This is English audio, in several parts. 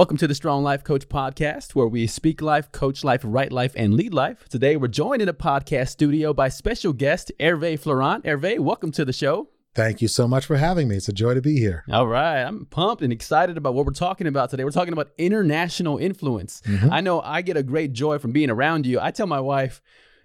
Welcome to the Strong Life Coach podcast, where we speak life, coach life, write life, and lead life. Today, we're joined in a podcast studio by special guest Hervé Florent. Hervé, welcome to the show. Thank you so much for having me. It's a joy to be here. All right. I'm pumped and excited about what we're talking about today. We're talking about international influence. Mhm. I know I get a great joy from being around you. I tell my wife,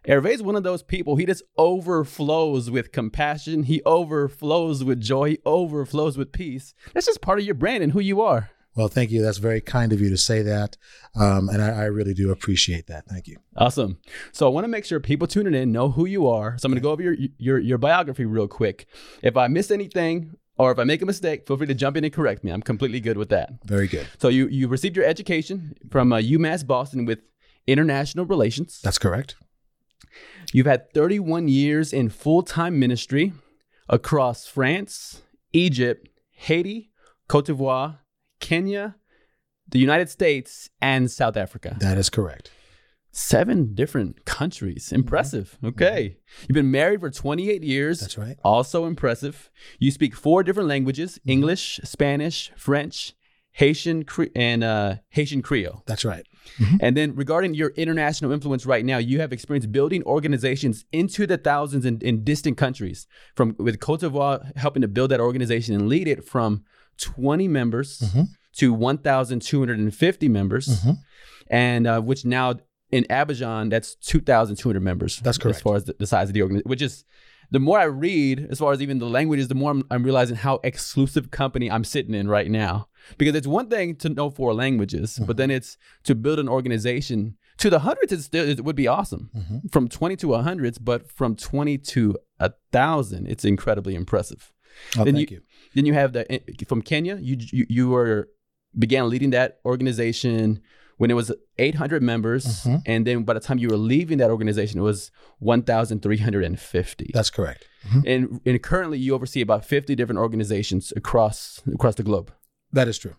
Hervé's one of those people, he just overflows with compassion. He overflows with joy. He overflows with peace. That's just part of your brand and who you are. Well, thank you. That's very kind of you to say that. Um, and I, I really do appreciate that. Thank you. Awesome. So I want to make sure people tuning in know who you are. So I'm going to go over your, your your biography real quick. If I miss anything or if I make a mistake, feel free to jump in and correct me. I'm completely good with that. Very good. So you you received your education from uh, UMass Boston with international relations. That's correct. You've had 31 years in full-time ministry across France, Egypt, Haiti, Cote d'Ivoire, Kenya, the United States, and South Africa. That is correct. Seven different countries. Mm-hmm. Impressive. Okay. Mm-hmm. You've been married for 28 years. That's right. Also impressive. You speak four different languages mm-hmm. English, Spanish, French, Haitian, Cre- and uh, Haitian Creole. That's right. And then regarding your international influence right now, you have experience building organizations into the thousands in, in distant countries. From with Cote d'Ivoire helping to build that organization and lead it from 20 members Mhm. to 1,250 members, Mhm. and uh, which now in Abidjan that's 2,200 members. That's correct. As far as the, the size of the organization, which is the more I read, as far as even the languages, the more I'm, I'm realizing how exclusive company I'm sitting in right now. Because it's one thing to know four languages, but then it's to build an organization to the hundreds. It's still, it would be awesome Mhm. from 20 to a hundreds, but from 20 to a thousand, it's incredibly impressive. Oh, Then thank you. Then you have the eh, from Kenya. You you, you were began leading that organization when it was 800 members, Mhm. and then by the time you were leaving that organization, it was 1,350. That's correct. Mhm. and and currently you oversee about 50 different organizations across across the globe. That is true.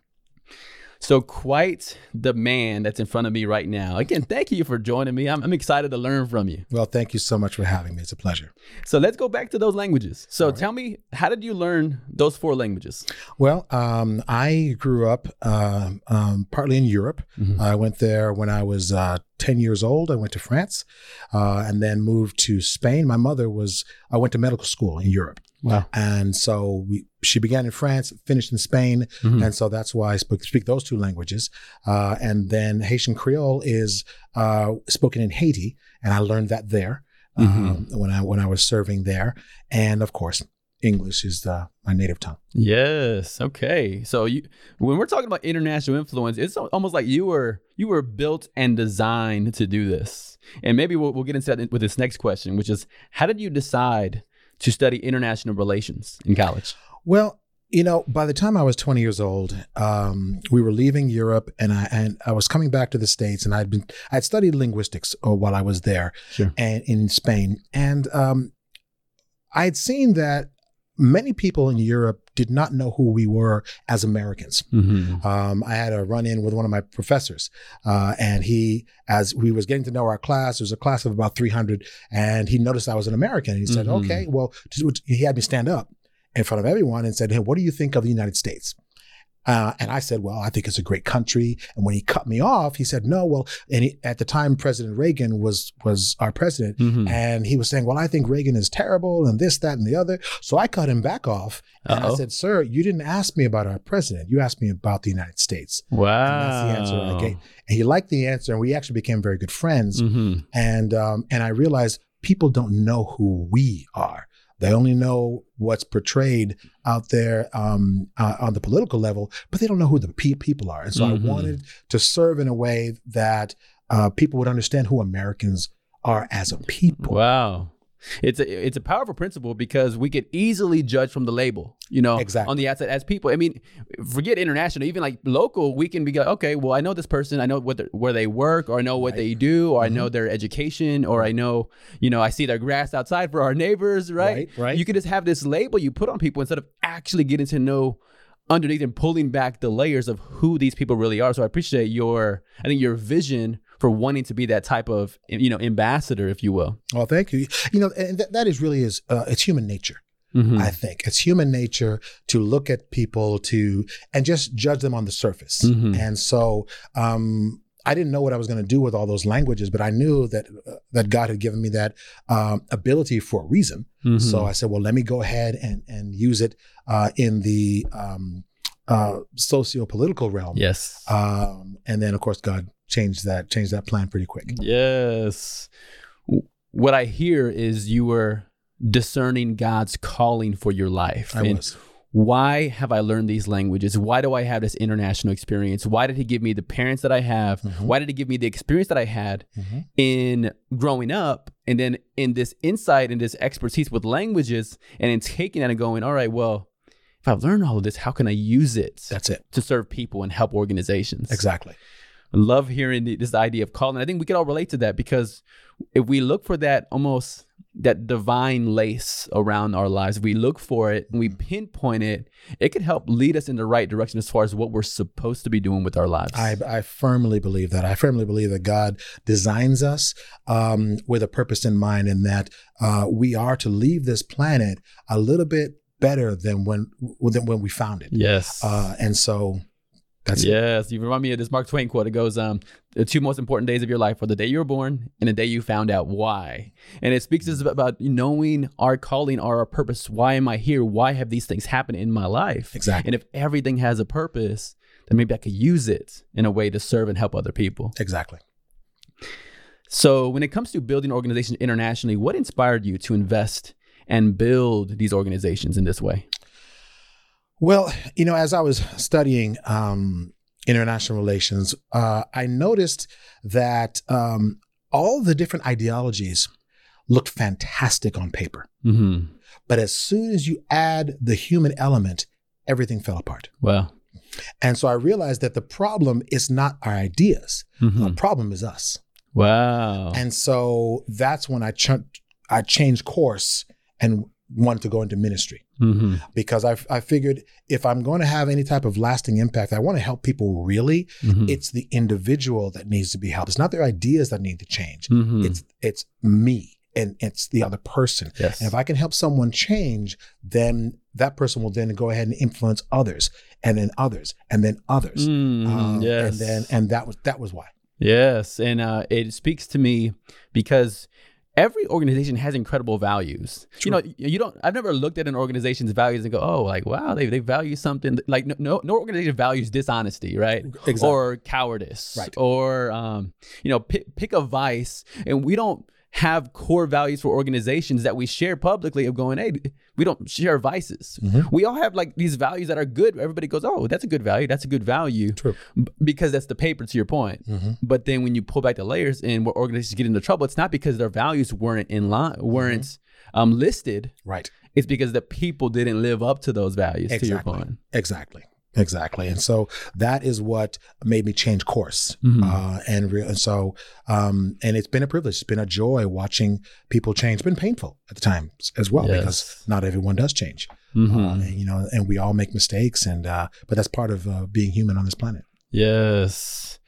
So quite the man that's in front of me right now. Again, thank you for joining me. I'm, I'm excited to learn from you. Well, thank you so much for having me. It's a pleasure. So let's go back to those languages. So tell me, how did you learn those four languages? Well, um, I grew up uh, um, partly in Europe. Mhm. I went there when I was uh, 10 years old. I went to France uh, and then moved to Spain. My mother was, I went to medical school in Europe. Wow. And so we, she began in France, finished in Spain. Mhm. And so that's why I speak, speak those two languages. Uh, and then Haitian Creole is uh, spoken in Haiti. And I learned that there um, when I when I was serving there. And of course, English is the, my native tongue. Yes. Okay. So you, when we're talking about international influence, it's almost like you were you were built and designed to do this. And maybe we'll, we'll get into that with this next question, which is how did you decide to study international relations in college? Well, you know, by the time I was 20 years old, um, we were leaving Europe, and I and I was coming back to the states, and I'd been I'd studied linguistics uh, while I was there, Sure. and in Spain, and um, I had seen that many people in Europe did not know who we were as Americans. Mm-hmm. Um, I had a run in with one of my professors, uh, and he, as we was getting to know our class, there was a class of about 300, and he noticed I was an American. And he said, Mhm. "Okay, well," he had me stand up in front of everyone and said, "Hey, what do you think of the United States?" Uh, and I said, "Well, I think it's a great country." And when he cut me off, he said, "No, well," and he, at the time, President Reagan was was our president, Mm-hmm. and he was saying, "Well, I think Reagan is terrible, and this, that, and the other." So I cut him back off, and I Uh-oh. said, "Sir, you didn't ask me about our president. You asked me about the United States." Wow. And that's the answer I gave. And he liked the answer, and we actually became very good friends. Mm-hmm. And um, and I realized people don't know who we are. They only know what's portrayed out there um, uh, on the political level, but they don't know who the pe- people are. And so Mhm. I wanted to serve in a way that uh, people would understand who Americans are as a people. Wow. It's a it's a powerful principle because we could easily judge from the label, you know, Exactly. on the outside as people. I mean, forget international, even like local, we can be like, okay, well, I know this person, I know what where they work, or I know what Right. they do, or I Mhm. know their education, or I know, you know, I see their grass outside for our neighbors, right? Right, right. You can just have this label you put on people instead of actually getting to know underneath and pulling back the layers of who these people really are. So I appreciate your, I think your vision for wanting to be that type of, you know, ambassador, if you will. Well, thank you. You know, and that, that is really is uh, it's human nature. Mhm. I think it's human nature to look at people to and just judge them on the surface. Mhm. And so um, I didn't know what I was going to do with all those languages, but I knew that uh, that God had given me that um, ability for a reason. Mhm. So I said, well, let me go ahead and and use it uh, in the um, uh, socio-political realm. yes. Um, and then, of course, God changed that changed that plan pretty quick. Yes. What I hear is you were discerning God's calling for your life. I And was. Why have I learned these languages? Why do I have this international experience? Why did he give me the parents that I have? Mhm. Why did he give me the experience that I had Mhm. in growing up? And then in this insight and this expertise with languages and in taking that and going, all right, well, if I've learned all of this, how can I use it That's it. to serve people and help organizations? Exactly. I love hearing the, this idea of calling. I think we can all relate to that because if we look for that almost that divine lace around our lives, if we look for it and we pinpoint it, it could help lead us in the right direction as far as what we're supposed to be doing with our lives. I, I firmly believe that. I firmly believe that God designs us um, with a purpose in mind, and that uh, we are to leave this planet a little bit better than when than when we found it. yes. Uh, and so that's it. yes, you remind me of this Mark Twain quote. It goes, um, "The two most important days of your life are the day you were born and the day you found out why." And it speaks us about knowing our calling, our purpose. Why am I here? Why have these things happened in my life? exactly And if everything has a purpose, then maybe I could use it in a way to serve and help other people. exactly. So, when it comes to building organizations internationally, what inspired you to invest and build these organizations in this way? Well, you know, as I was studying um, international relations, uh, I noticed that um, all the different ideologies looked fantastic on paper. Mm-hmm. But as soon as you add the human element, everything fell apart. Well, And so I realized that the problem is not our ideas. The mhm. problem is us. wow. And so that's when I ch- I changed course and wanted to go into ministry hmm because I, I figured if I'm going to have any type of lasting impact, I want to help people really. hmm It's the individual that needs to be helped. It's not their ideas that need to change. hmm It's it's me and it's the other person. yes. And if I can help someone change, then that person will then go ahead and influence others, and then others, and then others. Mhm. Um, yes. And then and that was that was why. Yes, and uh, it speaks to me because every organization has incredible values. You know, you don't. I've never looked at an organization's values and go, "Oh, like wow, they they value something." Like no no, no organization values dishonesty, right? Exactly. Or cowardice, Right. Or um, you know, pick, pick a vice, and we don't have core values for organizations that we share publicly of going, hey, we don't share vices. Mhm. We all have like these values that are good. Everybody goes, oh, that's a good value. That's a good value. True. B- because that's the paper to your point. Mm-hmm. But then when you pull back the layers and where organizations get into trouble, it's not because their values weren't in line, weren't Mm-hmm. um, listed. Right. It's because the people didn't live up to those values. To your Exactly. point. Exactly. Exactly. And so that is what made me change course. Mhm. Uh, and, re- and so, um, and it's been a privilege. It's been a joy watching people change. It's been painful at the time as well Yes. because not everyone does change. Mhm. Uh, and, you know, and we all make mistakes. And, uh, but that's part of uh, being human on this planet. yes,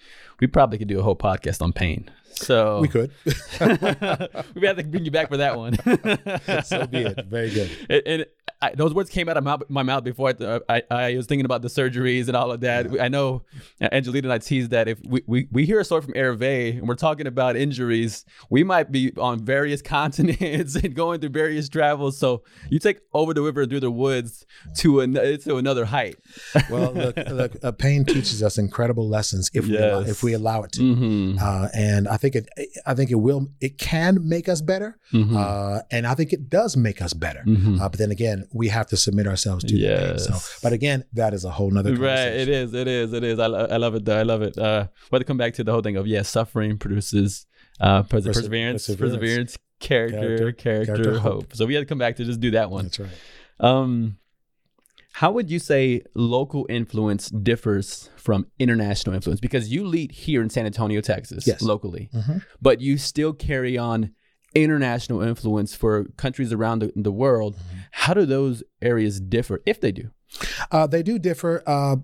we probably could do a whole podcast on pain. So We could. We'd have to bring you back for that one. so be it. Very good. And, and I, those words came out of my, my mouth before I, I, I was thinking about the surgeries and all of that. I know Angelina and I teased that if we, we, we hear a story from Hervé and we're talking about injuries, we might be on various continents and going through various travels. So you take over the river through the woods to an, to another height. Well, look, look uh, pain teaches us incredible lessons if we allow, if we allow it to. Mm-hmm. Uh, and I think it, I think it will, it can make us better. Mm-hmm. Uh, and I think it does make us better. Mhm. Uh, but then again, we have to submit ourselves to the pain. So, but again, that is a whole nother Right, it is, it is, it is. I, lo- I love it though. I love it. Uh, we have to come back to the whole thing of yeah, suffering produces uh, perse- Perse- perseverance, perseverance. perseverance, character, Character, character, character, hope. hope. So we had to come back to just do that one. That's right. Um, how would you say local influence differs from international influence? Because you lead here in San Antonio, Texas, Yes. locally, Mhm. but you still carry on international influence for countries around the, the world. Mm-hmm. How do those areas differ, if they do? Uh, they do differ. Uh,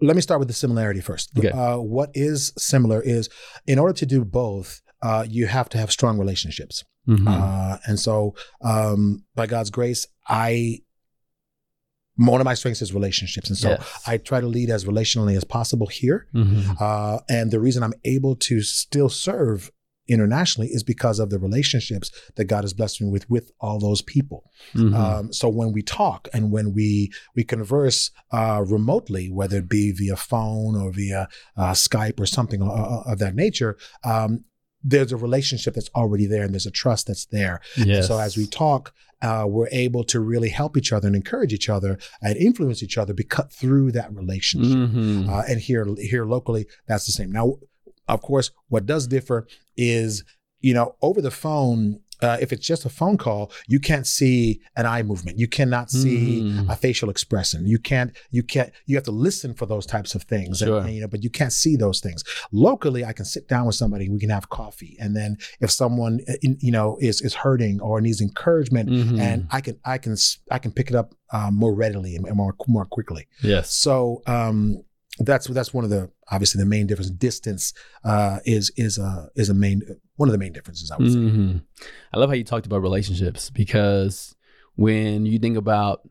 let me start with the similarity first. Okay. Uh, what is similar is in order to do both, uh, you have to have strong relationships. Mhm. Uh, and so, um, by God's grace, I one of my strengths is relationships, and so Yes. I try to lead as relationally as possible here. Mhm. Uh, and the reason I'm able to still serve internationally is because of the relationships that God has blessed me with with all those people. Mhm. Um, so when we talk and when we we converse uh, remotely, whether it be via phone or via uh, Skype or something of, of that nature, um, there's a relationship that's already there and there's a trust that's there. yes. So as we talk, uh, we're able to really help each other and encourage each other and influence each other because through that relationship. Mhm. Uh, and here, here locally, that's the same. Now, of course, what does differ is, you know, over the phone. Uh, if it's just a phone call, you can't see an eye movement. You cannot see Mhm. a facial expression. You can't. You can't. You have to listen for those types of things. Sure. and, you know, but you can't see those things. Locally, I can sit down with somebody. We can have coffee, and then if someone, uh, you know, is is hurting or needs encouragement, Mhm. and I can I can I can pick it up uh, more readily and more more quickly. yes. So um, that's that's one of the obviously the main difference. Distance uh, is is a is a main one of the main differences. I would say. Mhm. I love how you talked about relationships because when you think about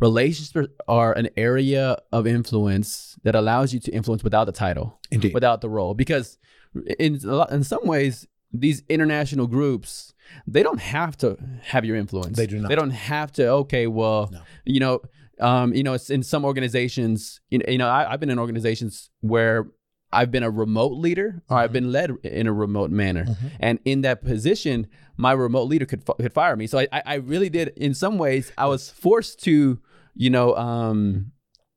relationships are an area of influence that allows you to influence without the title, Indeed. without the role. Because in in some ways, these international groups they don't have to have your influence. They do not. They don't have to. Okay, well, No. you know, um, you know, it's in some organizations. You know, you know I, I've been in organizations where I've been a remote leader or I've Mhm. been led in a remote manner. Mhm. And in that position, my remote leader could could fire me. So I, I really did. In some ways, I was forced to, you know, um,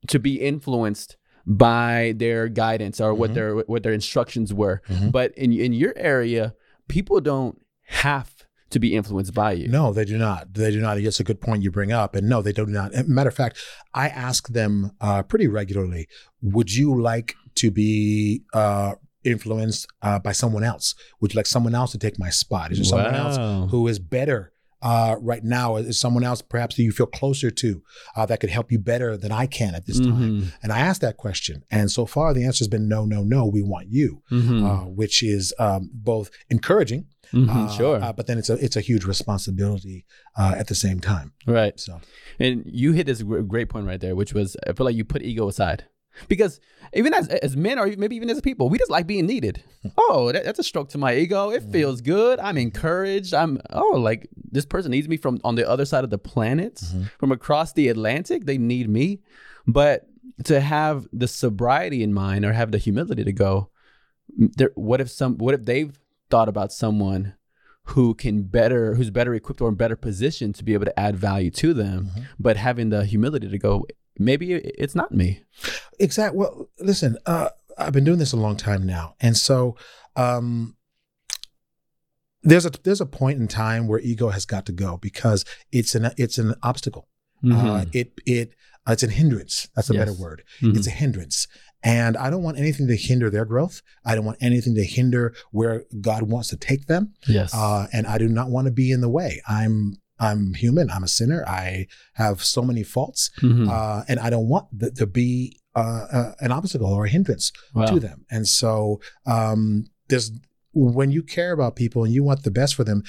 to be influenced by their guidance or what Mhm. their what their instructions were. Mhm. But in in your area, people don't have to be influenced by you. No, they do not. They do not. It's a good point you bring up. And no, they do not. Matter of fact, I ask them uh, pretty regularly Would you like to be uh, influenced uh, by someone else? Would you like someone else to take my spot? Is there someone else who is better uh, right now? Is someone else perhaps that you feel closer to uh, that could help you better than I can at this time? Mhm. And I asked that question. And so far, the answer has been no, no, no. We want you, Mhm. uh, which is um, both encouraging, Mhm. uh, sure. uh, but then it's a it's a huge responsibility uh, at the same time. right. So And you hit this great point right there, which was I feel like you put ego aside. Because even as as men or maybe even as people, we just like being needed. Oh, that, that's a stroke to my ego. It feels good. I'm encouraged. I'm oh, like this person needs me from on the other side of the planet, Mhm. from across the Atlantic. They need me. But to have the sobriety in mind or have the humility to go, there, what if some what if they've thought about someone who can better who's better equipped or in better position to be able to add value to them Mhm. but having the humility to go maybe it's not me exactly. Well, listen, uh, I've been doing this a long time now, and so um, there's a there's a point in time where ego has got to go because it's an it's an obstacle. Uh, it it uh, it's a hindrance. That's a better Yes. word. Mhm. It's a hindrance. And I don't want anything to hinder their growth. I don't want anything to hinder where God wants to take them. yes Uh, and I do not want to be in the way. I'm I'm human. I'm a sinner. I have so many faults, Mhm. uh, and I don't want th- to be uh, uh, an obstacle or a hindrance Wow. to them. And so um, there's when you care about people and you want the best for them,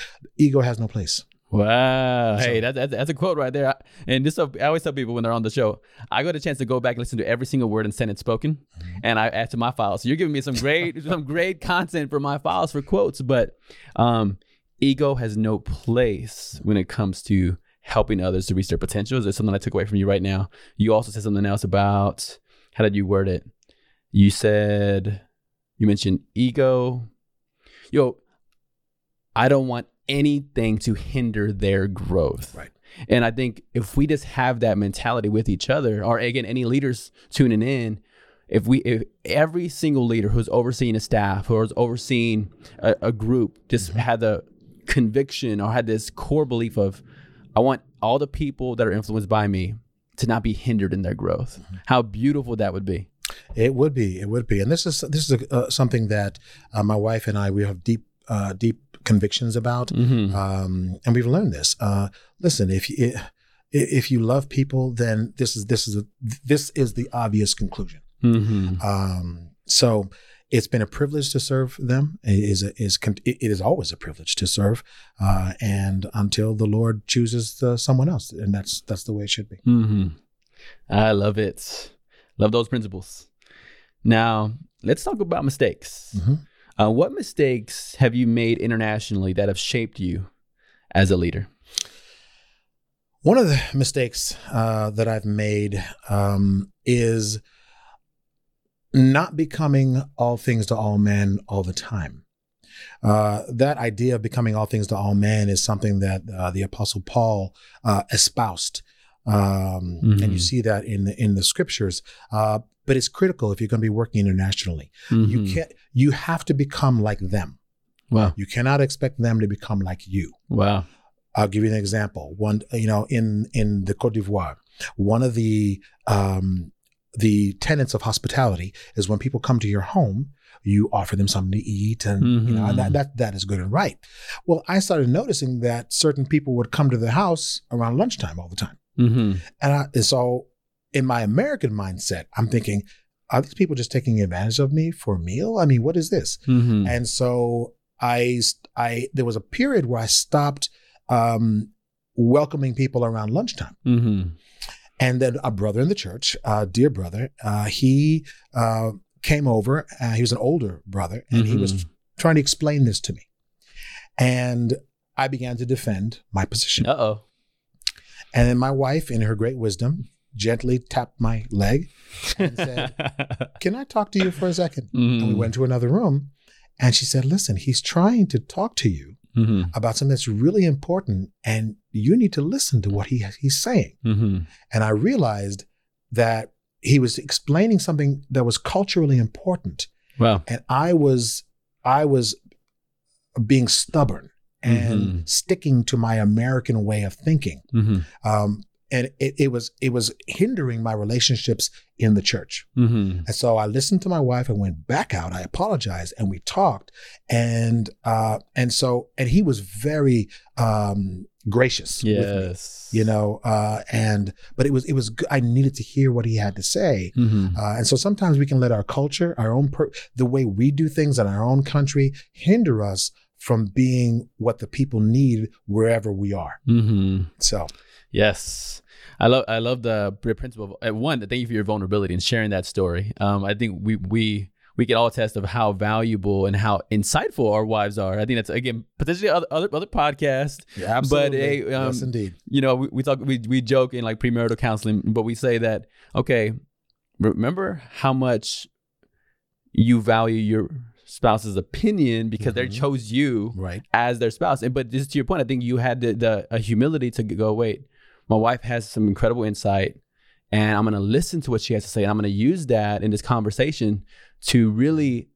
ego has no place. Wow. So- Hey, that, that, that's a quote right there. And this, I always tell people when they're on the show, I got a chance to go back and listen to every single word and sentence spoken, Mm-hmm. and I add to my files. So you're giving me some great, some great content for my files for quotes. But um, ego has no place when it comes to helping others to reach their potential. Is there something I took away from you right now? You also said something else about how did you word it? You said you mentioned ego. Yo, I don't want anything to hinder their growth. Right. And I think if we just have that mentality with each other, or again, any leaders tuning in, if we, if every single leader who's overseeing a staff or is overseeing a, a group just mm-hmm. had the conviction or had this core belief of, I want all the people that are influenced by me to not be hindered in their growth. How beautiful that would be. It would be. It would be. And this is this is uh, something that uh, my wife and I we have deep uh, deep convictions about, Mm-hmm. um, and we've learned this. Uh, listen, if you if you love people, then this is this is a, this is the obvious conclusion. Mm-hmm. Um, so it's been a privilege to serve them. It is a, is it is always a privilege to serve, uh, and until the Lord chooses uh, someone else, and that's that's the way it should be. hmm I love it. Love those principles. Now, let's talk about mistakes. Mhm. Uh, what mistakes have you made internationally that have shaped you as a leader? One of the mistakes uh, that I've made um, is not becoming all things to all men all the time. Uh, that idea of becoming all things to all men is something that uh, the Apostle Paul uh, espoused, um, Mhm. and you see that in the in the scriptures. Uh, but it's critical if you're going to be working internationally. You Mhm. can't. You have to become like them. Wow. You cannot expect them to become like you. Wow. I'll give you an example. One, you know, in in the Côte d'Ivoire, one of the um, the tenets of hospitality is when people come to your home, you offer them something to eat, and you know and that Mhm. that that is good and right. Well, I started noticing that certain people would come to the house around lunchtime all the time, hmm and, I, and so in my American mindset, I'm thinking, are these people just taking advantage of me for a meal? I mean, what is this? hmm And so I, I, there was a period where I stopped um, welcoming people around lunchtime. And then a brother in the church, a dear brother, uh, he uh, came over. Uh, he was an older brother, and he was Mhm. trying to explain this to me. And I began to defend my position. Uh oh. And then my wife, in her great wisdom, gently tapped my leg and said, Can I talk to you for a 2nd Mm-hmm. And we went to another room. And she said, Listen, he's trying to talk to you hmm about something that's really important, and you need to listen to what he, he's saying. hmm And I realized that he was explaining something that was culturally important. Wow. And I was, I was being stubborn and Mhm. sticking to my American way of thinking. hmm Um, and it, it was it was hindering my relationships in the church. hmm And so I listened to my wife and went back out. I apologized and we talked. And uh and so and he was very um gracious with me. Yes. You know, uh and but it was it was. I needed to hear what he had to say. hmm Uh, and so sometimes we can let our culture, our own per- the way we do things in our own country hinder us from being what the people need wherever we are. hmm So Yes. I love I love the the principle of one, thank you for your vulnerability and sharing that story. Um, I think we we we can all test of how valuable and how insightful our wives are. I think that's again potentially other other, other podcast. yeah, But, hey, um, yes, indeed. You know, we, we talk we we joke in like premarital counseling, but we say that okay, remember how much you value your spouse's opinion because they Mhm. chose you Right. as their spouse. And but just to your point, I think you had the, the a humility to go, wait, my wife has some incredible insight, and I'm gonna listen to what she has to say, and I'm gonna use that in this conversation to really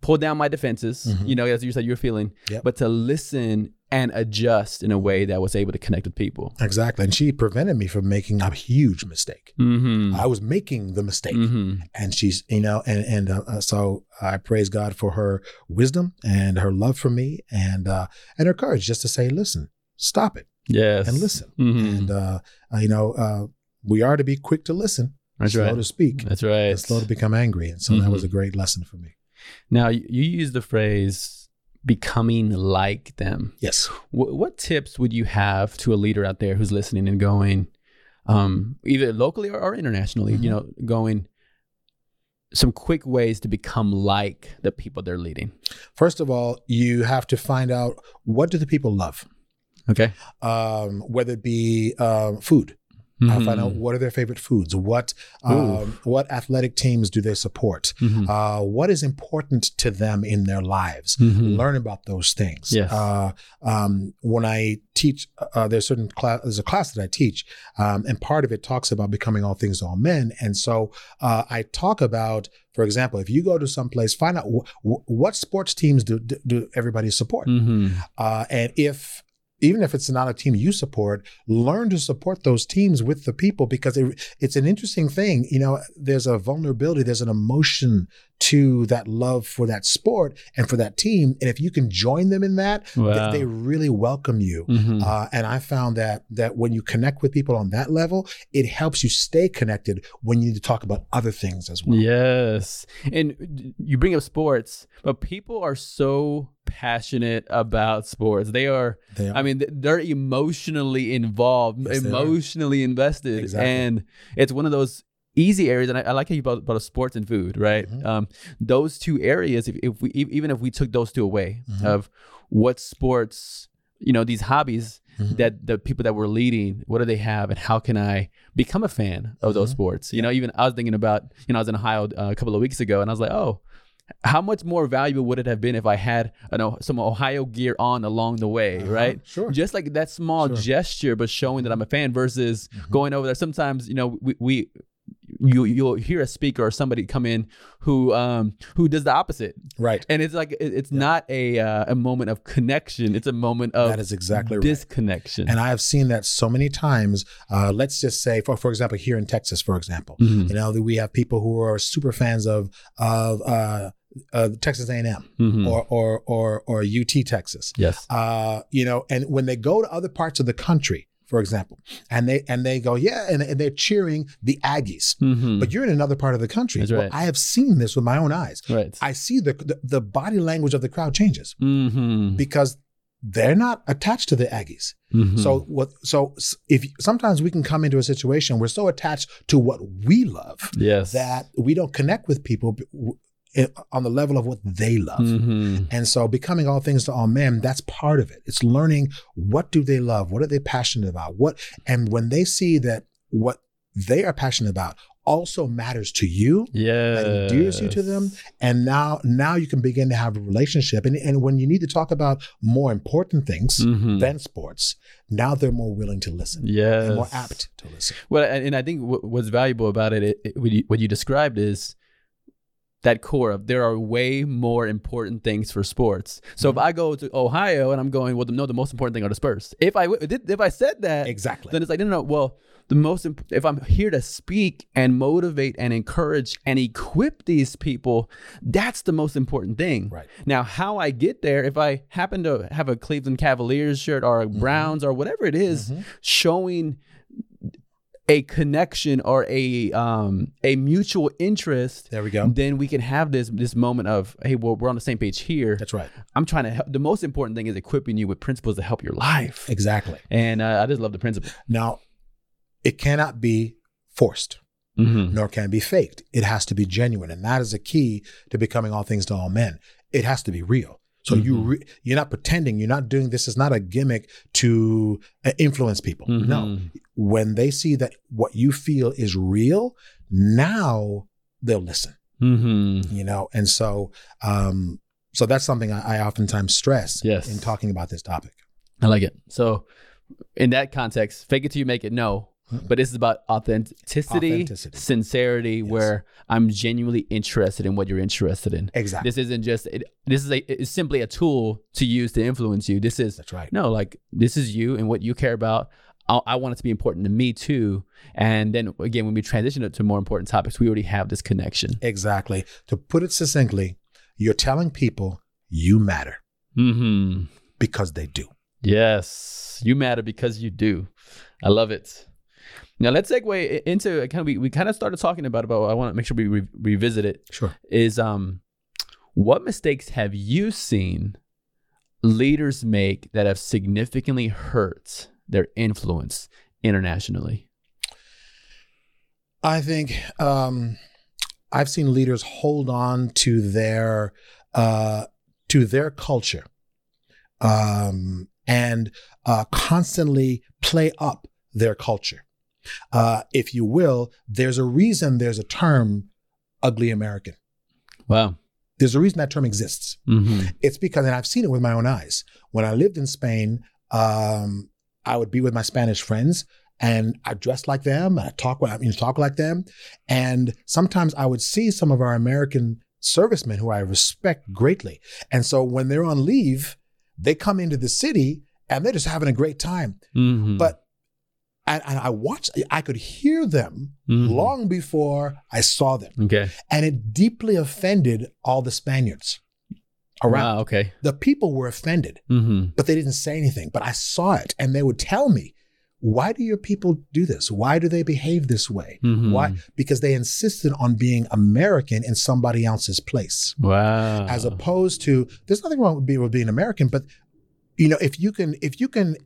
pull down my defenses. Mhm. You know, as you said, you're feeling, Yep. but to listen and adjust in a way that was able to connect with people. Exactly. And she prevented me from making a huge mistake. Mm-hmm. I was making the mistake. mm-hmm. And she's, you know, and, and uh, uh, so I praise God for her wisdom and her love for me and, uh, and her courage just to say, listen, stop it Yes. and listen. Mhm. And, uh, you know, uh, we are to be quick to listen, That's slow right. to speak, That's right. and slow to become angry. And so that was Mhm. a great lesson for me. Now you, you use the phrase becoming like them. Yes. What, what tips would you have to a leader out there who's listening and going, um, either locally or, or internationally, you Mhm. know, going some quick ways to become like the people they're leading? First of all, you have to find out what do the people love, Okay. um, whether it be um, food. Uh, find out Mhm. what are their favorite foods. What um, what athletic teams do they support? Mhm. Uh, what is important to them in their lives? Mhm. Learn about those things. Yes. Uh, um, when I teach, uh, there's certain class. There's a class that I teach, um, and part of it talks about becoming all things to all men. And so uh, I talk about, for example, if you go to some place, find out wh- wh- what sports teams do, do, do everybody support, Mhm. uh, and if even if it's not a team you support, learn to support those teams with the people because it, it's an interesting thing. You know, there's a vulnerability, there's an emotion to that love for that sport and for that team. And if you can join them in that, Wow. they, they really welcome you. Mhm. Uh, and I found that that when you connect with people on that level, it helps you stay connected when you need to talk about other things as well. Yes. And you bring up sports, but people are so passionate about sports. They are, They are. I mean, they're emotionally involved, Yes, emotionally invested. Exactly. And it's one of those easy areas. And I, I like how you brought, brought up sports and food, right? Mhm. Um, those two areas, if, if we, even if we took those two away Mhm. of what sports, you know, these hobbies Mhm. that the people that we're leading, what do they have, and how can I become a fan of those Mhm. sports? You know, even I was thinking about, you know, I was in Ohio uh, a couple of weeks ago, and I was like, oh, how much more valuable would it have been if I had, you know, some Ohio gear on along the way, Uh-huh. right? Sure. Just like that small Sure. gesture, but showing that I'm a fan versus Mhm. going over there. Sometimes, you know, we, we you you'll hear a speaker or somebody come in who um who does the opposite right. and it's like it- it's not a uh, a moment of connection it's a moment of That is exactly right. disconnection And I have seen that so many times. Uh, let's just say, for for example, here in Texas, for example, Mhm. you know, that we have people who are super fans of of uh, uh, Texas A and M Mhm. or or or or UT Texas. yes Uh, you know, and when they go to other parts of the country, for example, and they and they go, yeah, and, and they're cheering the Aggies, Mhm. but you're in another part of the country. That's Well. I have seen this with my own eyes. right I see the, the the body language of the crowd changes Mhm. because they're not attached to the Aggies. Mhm. So what? So if sometimes we can come into a situation we're so attached to what we love yes that we don't connect with people w- on the level of what they love. Mhm. And so becoming all things to all men, that's part of it. It's learning what do they love? What are they passionate about? What and when they see that what they are passionate about also matters to you, that endears you to them, and now now you can begin to have a relationship. And, and when you need to talk about more important things Mhm. than sports, now they're more willing to listen. yes And more apt to listen. well and, and i think what, what's valuable about it, it, it what, you, what you described is that core of there are way more important things for sports. So Mm-hmm. if I go to Ohio and I'm going, well, no, the most important thing are the Spurs. If I if I said that, Exactly. then it's like no, no, no. Well, the most imp- if I'm here to speak and motivate and encourage and equip these people, that's the most important thing. Right. Now, how I get there, if I happen to have a Cleveland Cavaliers shirt or a Mm-hmm. Browns or whatever it is, showing a connection or a um a mutual interest There we go. then we can have this this moment of hey well we're on the same page here That's right. i'm trying to help the most important thing is equipping you with principles to help your life Exactly. and uh, i just love the principle Now, it cannot be forced. mm-hmm. nor can it be faked. It has to be genuine, and that is a key to becoming all things to all men. It has to be real. So you Mhm. re- you're not pretending. You're not doing this. Is not a gimmick to uh, influence people. No, Mhm. when they see that what you feel is real, now they'll listen. Mm-hmm. You know, and so um, so that's something I, I oftentimes stress Yes. in talking about this topic. i like it so in that context fake it till you make it no But this is about authenticity, Authenticity. sincerity Yes. where i'm genuinely interested in what you're interested in Exactly. this isn't just it, this is a it's simply a tool to use to influence you this is that's right. no like this is you and what you care about I, I want it to be important to me too and then again when we transition it to more important topics we already have this connection Exactly. To put it succinctly, you're telling people you matter mm-hmm because they do. yes you matter because you do i love it now let's segue into kind of we, we kind of started talking about about i want to make sure we re- revisit it Sure. is um what mistakes have you seen leaders make that have significantly hurt their influence internationally I think um, I've seen leaders hold on to their uh, to their culture um, and uh, constantly play up their culture. Uh, if you will, there's a reason there's a term "ugly American." wow There's a reason that term exists. mm-hmm. It's because, and I've seen it with my own eyes. When I lived in Spain, um, I would be with my Spanish friends, and I dressed like them, and I talk, I mean, talk like them, and sometimes I would see some of our American servicemen who I respect greatly, and so when they're on leave, they come into the city. and they're just having a great time. Mhm. But and, and I watched, I could hear them Mhm. long before I saw them, Okay. and it deeply offended all the Spaniards around. Wow. Okay. The people were offended, Mm-hmm. but they didn't say anything. But I saw it, and they would tell me, "Why do your people do this? Why do they behave this way? Mhm. Why? Because they insisted on being American in somebody else's place." Wow. as opposed to there's nothing wrong with being, with being American, but you know if you can if you can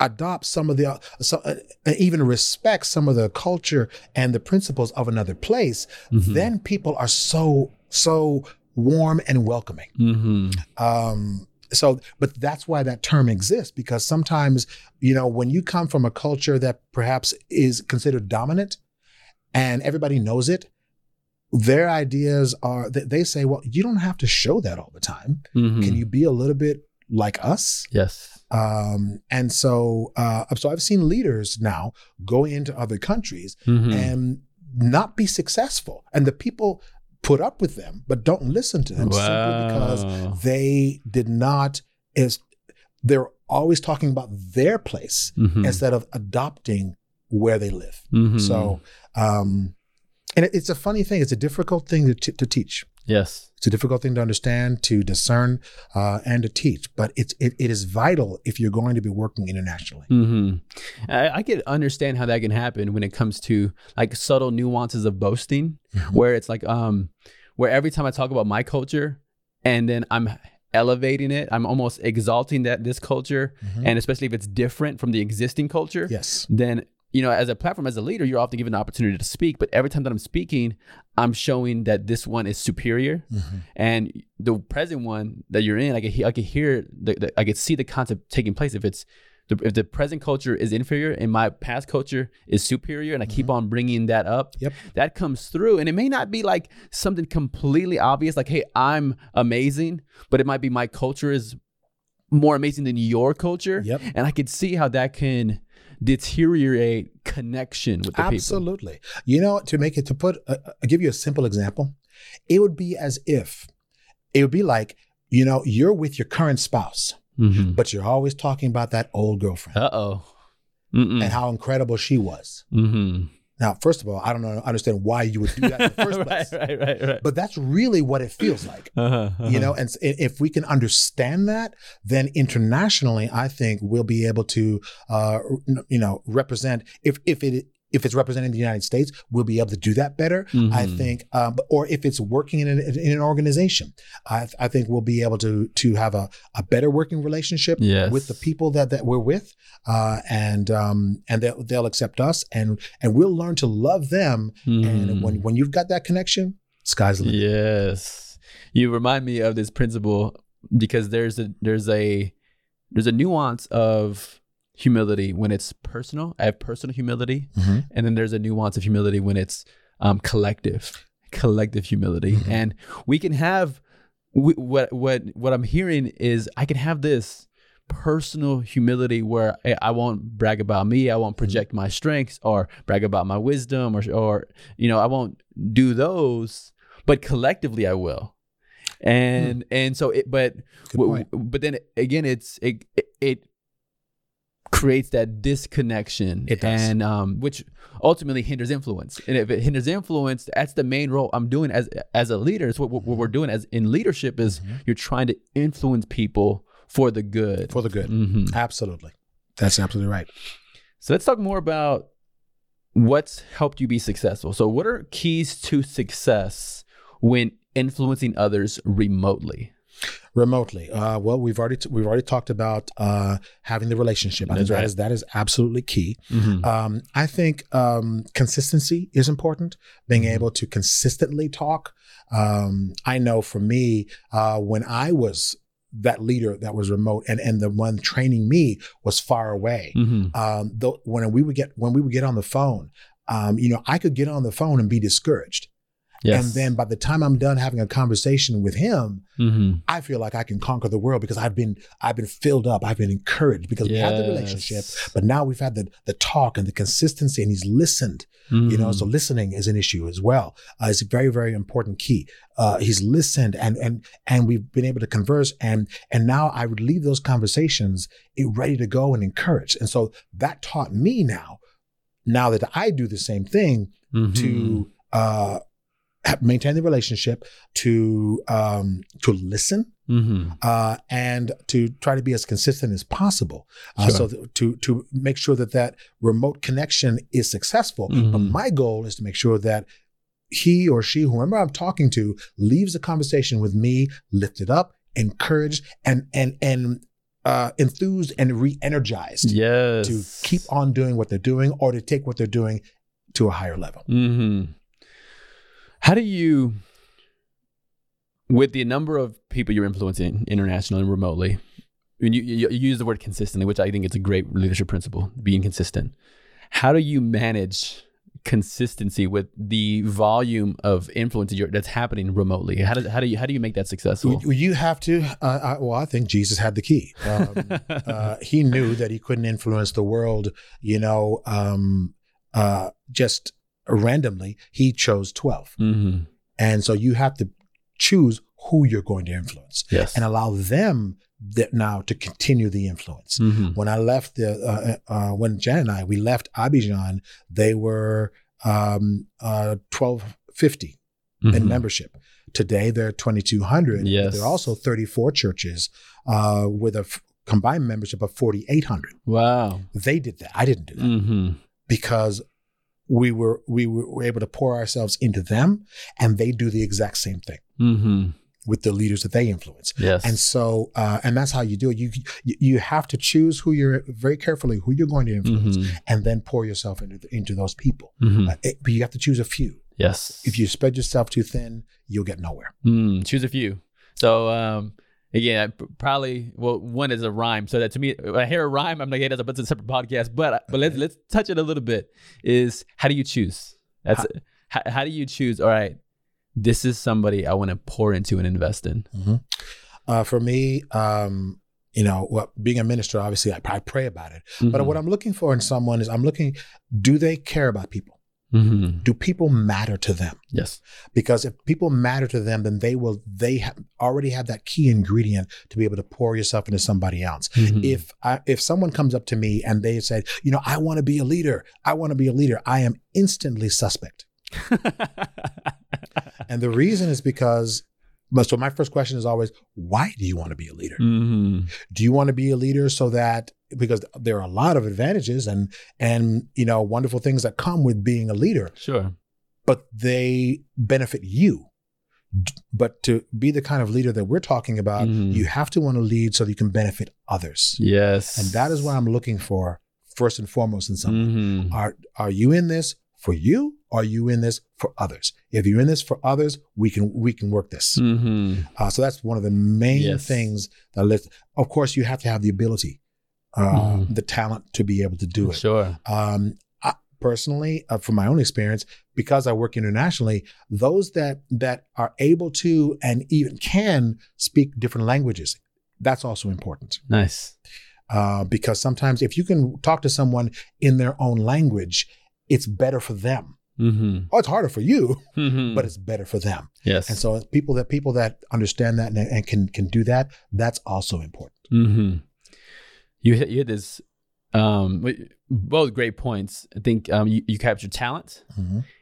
adopt some of the uh, uh, even respect some of the culture and the principles of another place, Mhm. then people are so so warm and welcoming. Mhm. Um, so, but that's why that term exists because sometimes you know when you come from a culture that perhaps is considered dominant and everybody knows it their ideas are they they say well you don't have to show that all the time Mhm. can you be a little bit like us Yes. um and so uh so i've seen leaders now go into other countries Mhm. and not be successful and the people put up with them but don't listen to them simply because they did not is they're always talking about their place Mhm. instead of adopting where they live Mhm. so um and it, it's a funny thing. It's a difficult thing to, t- to teach. Yes. it's a difficult thing to understand to discern uh, and to teach. But it's it, it is vital if you're going to be working internationally. Hmm I, I can understand how that can happen when it comes to like subtle nuances of boasting, Mhm. where it's like um, where every time I talk about my culture, and then I'm elevating it, I'm almost exalting that this culture, Mhm. and especially if it's different from the existing culture, yes. then you know as a platform as a leader you're often given the opportunity to speak but every time that i'm speaking i'm showing that this one is superior Mhm. and the present one that you're in i could, I could hear the, the i could see the concept taking place if it's the, if the present culture is inferior and my past culture is superior and i keep on bringing that up Yep. that comes through and it may not be like something completely obvious like hey i'm amazing but it might be my culture is more amazing than your culture Yep. and i could see how that can deteriorate connection with the people. Absolutely. You know to make it to put uh, i'll give you a simple example it would be as if it would be like you know you're with your current spouse Mhm. but you're always talking about that old girlfriend uh-oh. And how incredible she was. Mhm. Now first of all i don't know understand why you would do that in the first place right, right, right, right. but that's really what it feels like uh-huh, uh-huh. you know and if we can understand that then internationally i think we'll be able to uh you know represent if if it if it's representing the united states we'll be able to do that better i Mhm. think um, or if it's working in an, in an organization I, I think we'll be able to to have a, a better working relationship Yes. with the people that, that we're with uh, and um, and they'll, they'll accept us and and we'll learn to love them Mhm. and when when you've got that connection sky's the limit Yes. You remind me of this principle because there's a there's a there's a nuance of humility when it's personal. I have personal humility, Mhm. and then there's a nuance of humility when it's um, collective, collective humility. Mhm. And we can have we, what what what I'm hearing is I can have this personal humility where I, I won't brag about me, I won't project my strengths or brag about my wisdom or or you know I won't do those, but collectively I will. And and so it but w- but then again it's it it, it creates that disconnection It does. and um which ultimately hinders influence. And if it hinders influence that's the main role i'm doing as as a leader. It's what, what we're doing as in leadership is Mm-hmm. you're trying to influence people for the good. For the good. Hmm absolutely. That's absolutely right. So let's talk more about what's helped you be successful. So what are keys to success when influencing others remotely remotely uh, well we've already t- we've already talked about uh, having the relationship i think That's that right. is that is absolutely key Mhm. um, i think um, consistency is important being Mhm. able to consistently talk um, i know for me uh, when i was that leader that was remote and and the one training me was far away Mhm. um, when we would get when we would get on the phone, um, you know, I could get on the phone and be discouraged, Yes. And then by the time I'm done having a conversation with him, Mm-hmm. I feel like I can conquer the world because I've been I've been filled up, I've been encouraged because we had the relationship, but now we've had the the talk and the consistency, and he's listened. You know, Mm-hmm. so listening is an issue as well. Uh, it's a very very important key. Uh, he's listened, and and and we've been able to converse, and and now I would leave those conversations ready to go and encouraged, and so that taught me now. Now that I do the same thing, Mhm. to uh, maintain the relationship, to um, to listen, Mhm. uh, and to try to be as consistent as possible. Uh, Sure. So th- to to make sure that that remote connection is successful. But Mhm. my goal is to make sure that he or she, whoever I'm talking to, leaves the conversation with me lifted up, encouraged, and and and uh, enthused and re-energized yes. to keep on doing what they're doing or to take what they're doing to a higher level. hmm How do you, with the number of people you're influencing internationally and remotely, when you, you, you use the word consistently, which I think it's a great leadership principle, being consistent. How do you manage consistency with the volume of influence you're, that's happening remotely? How do, how do you how do you make that successful? You, you have to. Uh, I, well, I think Jesus had the key. Um, uh, he knew that he couldn't influence the world, you know, um, uh, just randomly. He chose 12. hmm And so you have to choose who you're going to influence Yes. and allow them that now to continue the influence. hmm When I left the, uh, uh, when Jan and I, we left Abidjan, they were um, uh, 1250 in Mhm. membership. Today they're 2,200. but Yes. There are also 34 churches uh, with a f- combined membership of 4,800. Wow. They did that. I didn't do that hmm because we were we were, able to pour ourselves into them, and they do the exact same thing hmm with the leaders that they influence. Yes. And so, uh, and that's how you do it. You you have to choose who you're very carefully who you're going to influence, Mhm. and then pour yourself into into those people. Mhm. Uh, it- but you have to choose a few. Yes. If you spread yourself too thin, you'll get nowhere. Mm, choose a few. So um, p- probably well, one is a rhyme. So that to me, I hear a rhyme, I'm like, hey, that's a, that's a separate podcast. But but let's let's touch it a little bit. Is how do you choose? That's how, how do you choose? All right, this is somebody I want to pour into and invest in. Uh, for me, um, you know, well, being a minister, obviously, I, I pray about it. But Mhm. what I'm looking for in someone is I'm looking, do they care about people? Mhm. Do people matter to them? yes, Because if people matter to them, then they will, they already have that key ingredient to be able to pour yourself into somebody else. Mhm. If I, if someone comes up to me and they said, you know, I want to be a leader, I want to be a leader, I am instantly suspect. And the reason is because, so my first question is always, why do you want to be a leader? Mhm. Do you want to be a leader so that because there are a lot of advantages and and you know wonderful things that come with being a leader, sure. but they benefit you. But to be the kind of leader that we're talking about, Mhm. you have to want to lead so that you can benefit others. Yes, And that is what I'm looking for first and foremost in someone. Mhm. Are are you in this for you? Or are you in this for others? If you're in this for others, we can we can work this. Mhm. Uh, so that's one of the main Yes. things that let. Of course, you have to have the ability, uh, Mhm. the talent to be able to do it. Sure. Um, I, personally, uh, from my own experience, because I work internationally, those that that are able to and even can speak different languages, that's also important. Nice. Uh, because sometimes if you can talk to someone in their own language, it's better for them. Mm-hmm. Oh, it's harder for you, Mm-hmm. but it's better for them. yes. And so people that people that understand that and, and can can do that, that's also important. Mm-hmm. You hit, you hit this, um, both great points. I think um, you, you captured talent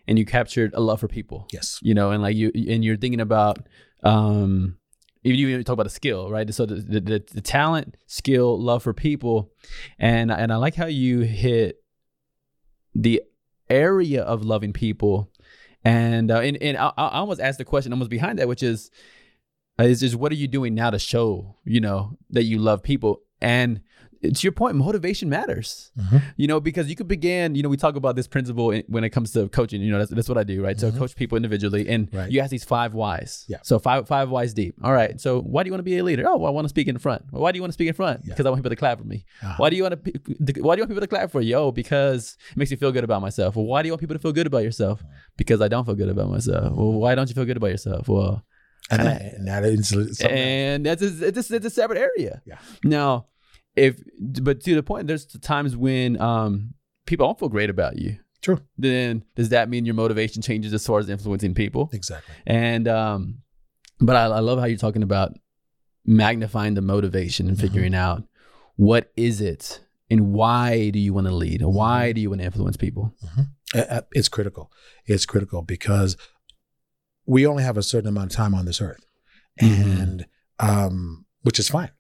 and you captured a love for people. Yes. You know, and like you, and you're thinking about, um, even you even talk about the skill, right? So the, the, the, the talent, skill, love for people, and and I like how you hit the area of loving people, and uh, and and I, I almost asked the question almost behind that, which is, uh, is just what are you doing now to show you know that you love people and to your point, motivation matters. Mhm. You know, because you could begin. You know, we talk about this principle in- when it comes to coaching. You know, that's, that's what I do, right? So I coach people individually, and Right. you ask these five whys. Yeah. So five five whys deep. All right. So why do you want to be a leader? Oh, well, I want to speak in front. Well, why do you want to speak in front? Because I want people to clap for me. Uh-huh. Why do you want to? Why do you want people to clap for you? Oh, because it makes you feel good about myself. Well, why do you want people to feel good about yourself? Because I don't feel good about myself. Well, why don't you feel good about yourself? Well, And, that, and that is and that's a, it's, a, it's a separate area. Yeah. Now, if but to the point, there's times when um people don't feel great about you. True. Then does that mean your motivation changes as far as influencing people? exactly. And um, but I, I love how you're talking about magnifying the motivation and Mhm. figuring out what is it and why do you want to lead? Mm-hmm. Why do you want to influence people? Uh, It's critical. It's critical because we only have a certain amount of time on this earth, Mhm. and um, which is fine.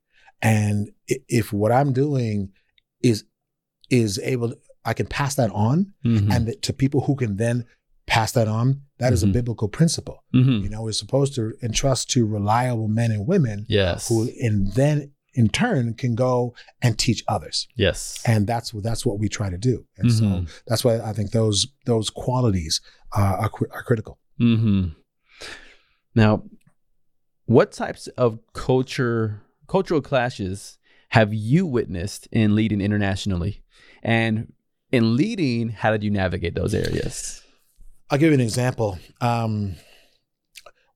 And if what I'm doing is is able, I can pass that on, Mhm. and that to people who can then pass that on. That is Mhm. a biblical principle. Mhm. You know, we're supposed to entrust to reliable men and women Yes. who, and then in turn can go and teach others. yes. and that's what that's what we try to do and so Mhm. that's why i think those those qualities uh, are, are critical hmm Now, what types of culture cultural clashes have you witnessed in leading internationally? And in leading, how did you navigate those areas? i'll give you an example um,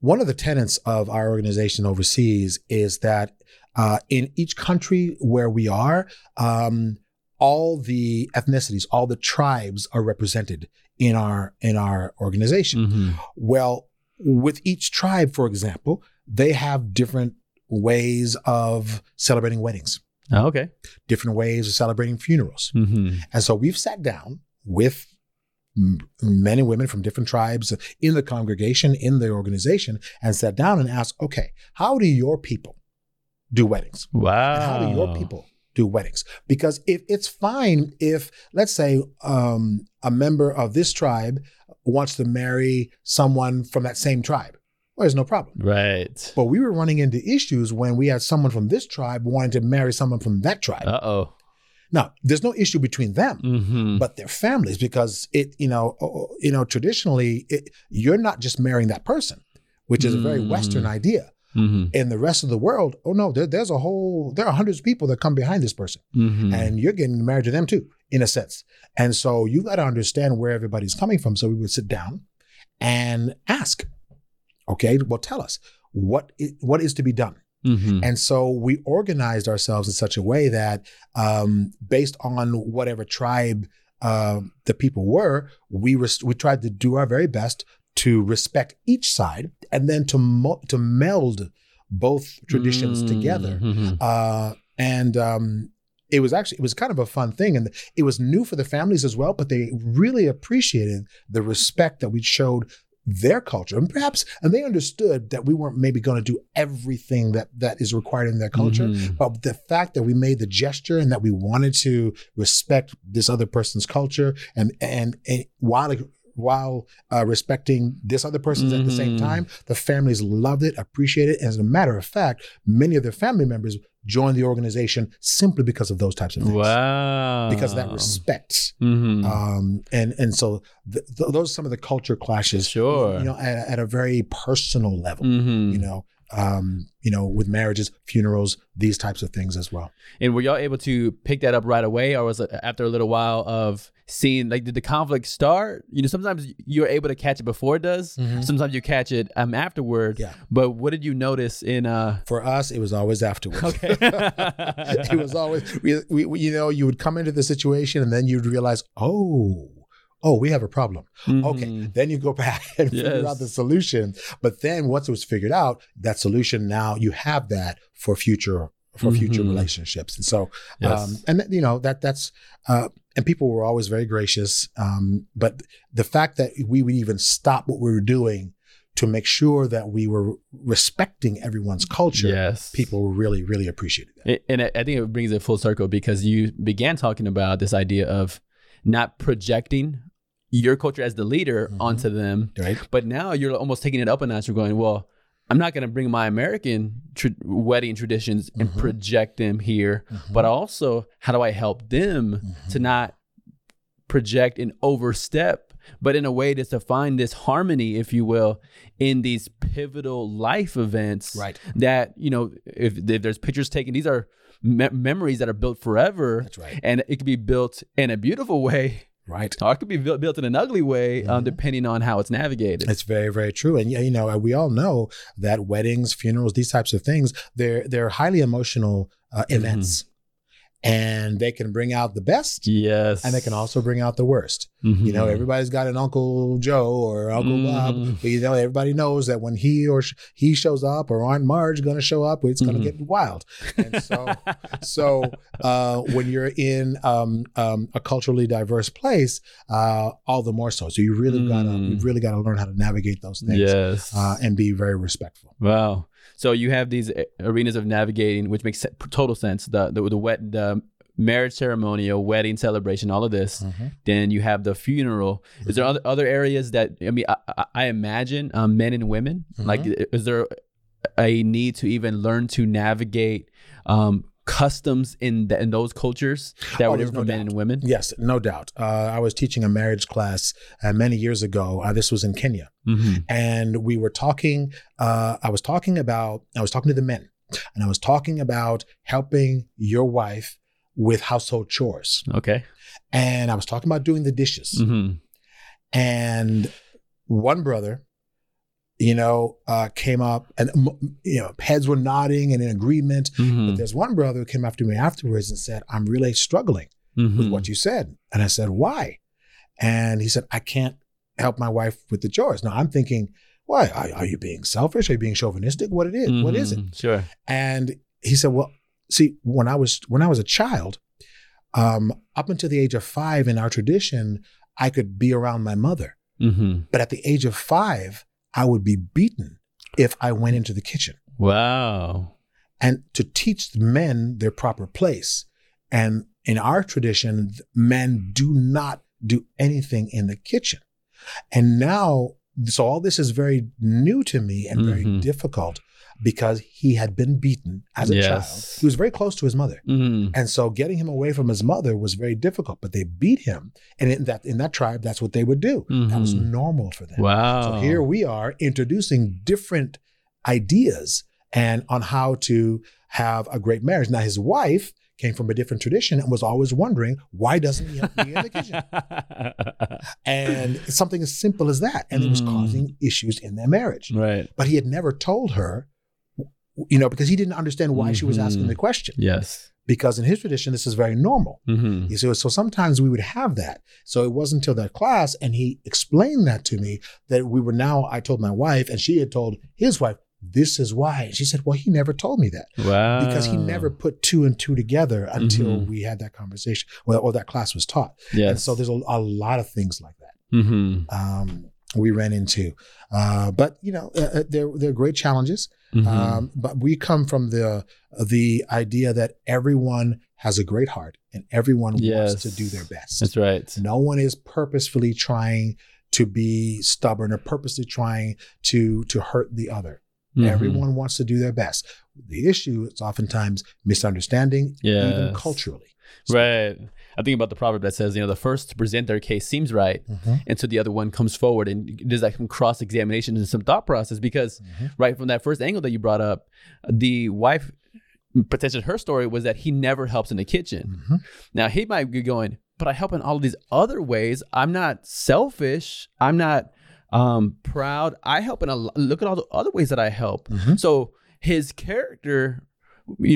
one of the tenets of our organization overseas is that uh, in each country where we are um, all the ethnicities all the tribes are represented in our in our organization Mhm. Well, with each tribe, for example, they have different ways of celebrating weddings, Oh, okay. different ways of celebrating funerals. hmm And so we've sat down with men and women from different tribes in the congregation, in the organization, and sat down and asked, okay, how do your people do weddings? Wow. And how do your people do weddings? Because if it's fine if, let's say, um, a member of this tribe wants to marry someone from that same tribe, well, there's no problem. Right. But we were running into issues when we had someone from this tribe wanting to marry someone from that tribe. Uh oh. now, there's no issue between them. hmm But their families, because it, you know, you know, traditionally, it, you're not just marrying that person, which is a very Mm. Western idea. hmm In the rest of the world, oh no, there, there's a whole, there are hundreds of people that come behind this person hmm and you're getting married to them too, in a sense. And so you got to understand where everybody's coming from. So we would sit down and ask, okay, well, tell us what is, what is to be done. hmm And so we organized ourselves in such a way that, um, based on whatever tribe uh, the people were, we res- we tried to do our very best to respect each side and then to mo- to meld both traditions together Mhm. uh, and um, it was actually it was kind of a fun thing, and it was new for the families as well. But they really appreciated the respect that we showed their culture, and perhaps and they understood that we weren't maybe going to do everything that that is required in their culture. Mhm. But the fact that we made the gesture and that we wanted to respect this other person's culture, and and, and while while uh, respecting this other person's at the same Mhm. time, the families loved it, appreciated it. As a matter of fact, many of their family members joined the organization simply because of those types of things. Wow. Because of that respect. hmm Um, and and so th- th- those are some of the culture clashes. Sure. You know, at, at a very personal level. hmm You know, um, you know, with marriages, funerals, these types of things as well. And were y'all able to pick that up right away, or was it after a little while of seeing like did the conflict start? You know, sometimes you're able to catch it before it does. Mhm. Sometimes you catch it um afterward. Yeah. But what did you notice in uh? For us, it was always afterwards. Okay. it was always we, we- you know you would come into the situation and then you'd realize oh oh we have a problem okay Mhm. then you go back and figure out the solution but then once it was figured out that solution now you have that for future for future Mhm. relationships and so Yes. um and you know that that's uh and people were always very gracious um but the fact that we would even stop what we were doing to make sure that we were respecting everyone's culture Yes. people really really appreciated that and I think it brings it full circle because you began talking about this idea of not projecting your culture as the leader Mhm. onto them, right but now you're almost taking it up a notch. You're going, well, I'm not going to bring my American tr- wedding traditions and Mhm. project them here, Mhm. but also how do I help them to Mhm. not project and overstep, but in a way that's to find this harmony, if you will, in these pivotal life events right. that, you know, if, if there's pictures taken, these are me- memories that are built forever. That's right. And it can be built in a beautiful way, Right. or it could be built, in an ugly way, um, Mhm. depending on how it's navigated. It's very, very true. And yeah, you know, we all know that weddings, funerals, these types of things, they're they're highly emotional uh, Mm-hmm. And they can bring out the best yes. and they can also bring out the worst. You know, everybody's got an Uncle Joe or Uncle Bob. Mhm. But, you know, everybody knows that when he or sh- he shows up or Aunt Marge going to show up, it's going to get wild. And so, so uh, when you're in um, um, a culturally diverse place, uh, all the more so. So you really gotta you Mm. really gotta learn how to navigate those things yes. uh, and be very respectful. Wow. So you have these arenas of navigating, which makes total sense. The the the wet the marriage ceremonial, wedding celebration, all of this. Then you have the funeral. Is there other other areas that I mean? I, I, I imagine um, men and women. Like, is there a need to even learn to navigate um, customs in the, in those cultures that Oh, were different no for men doubt. and women? Yes, no doubt. Uh, I was teaching a marriage class uh, many years ago. Uh, this was in Kenya. Mm-hmm. and we were talking uh, i was talking about i was talking to the men and i was talking about helping your wife with household chores Okay. and i was talking about doing the dishes Mm-hmm. and one brother you know uh, came up and you know heads were nodding and in agreement Mm-hmm. but there's one brother who came up to me afterwards and said i'm really struggling Mm-hmm. with what you said. And I said, why? And he said, I can't help my wife with the chores. Now I'm thinking, why? Are, are you being selfish? Are you being chauvinistic? What it is? What is it? Mm-hmm. Sure. And he said, well, see, when I was when I was a child, um, up until the age of five in our tradition, I could be around my mother. Mm-hmm. But at the age of five, I would be beaten if I went into the kitchen. Wow. and to teach men their proper place. And in our tradition, men do not do anything in the kitchen. And now, so all this is very new to me and very Mhm. difficult because he had been beaten as a Yes. child. He was very close to his mother. Mm-hmm. And so getting him away from his mother was very difficult, but they beat him. And in that in that tribe, that's what they would do. That was Mhm. normal for them. Wow. So here we are introducing different ideas and on how to have a great marriage. Now his wife came from a different tradition and was always wondering why doesn't he help me in the kitchen? And something as simple as that, and it was Mm. causing issues in their marriage. right. But he had never told her, you know, because he didn't understand why she was asking the question. Yes. Because in his tradition, this is very normal. Mm-hmm. You see, so sometimes we would have that. So it wasn't until that class, and he explained that to me that we were now. I told my wife, and she had told his wife, "This is why." And she said, "Well, he never told me that Wow. because he never put two and two together until Mhm. we had that conversation, well, or that class was taught." Yes. And so there's a, a lot of things like that Mm-hmm. um, we ran into, uh, but you know, uh, uh, they're they're great challenges. Mm-hmm. Um, but we come from the the idea that everyone has a great heart and everyone Yes. wants to do their best. That's right. No one is purposefully trying to be stubborn or purposely trying to to hurt the other. Mhm. Everyone wants to do their best. The issue is oftentimes misunderstanding, even Yes. culturally. Right. I think about the proverb that says, you know, the first to present their case seems right, Mhm. and so the other one comes forward, and there's like some cross examination and some thought process because Mhm. right from that first angle that you brought up, the wife potentially her story was that he never helps in the kitchen. Mhm. Now he might be going, but I help in all of these other ways. I'm not selfish. I'm not um, proud. I help in a look at all the other ways that I help. Mhm. So his character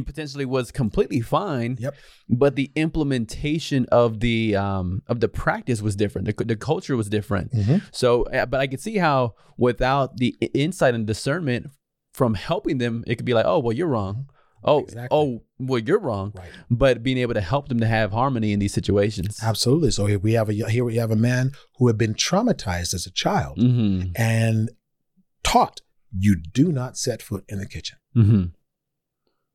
potentially was completely fine. Yep. But the implementation of the um, of the practice was different. The, the culture was different. Mhm. So, uh, but I could see how without the insight and discernment from helping them, it could be like, oh, well, you're wrong. Oh, Exactly. oh, well, you're wrong. Right. But being able to help them to have harmony in these situations. Absolutely. So here we have a here we have a man who had been traumatized as a child Mm-hmm. and taught you do not set foot in the kitchen. Mm-hmm.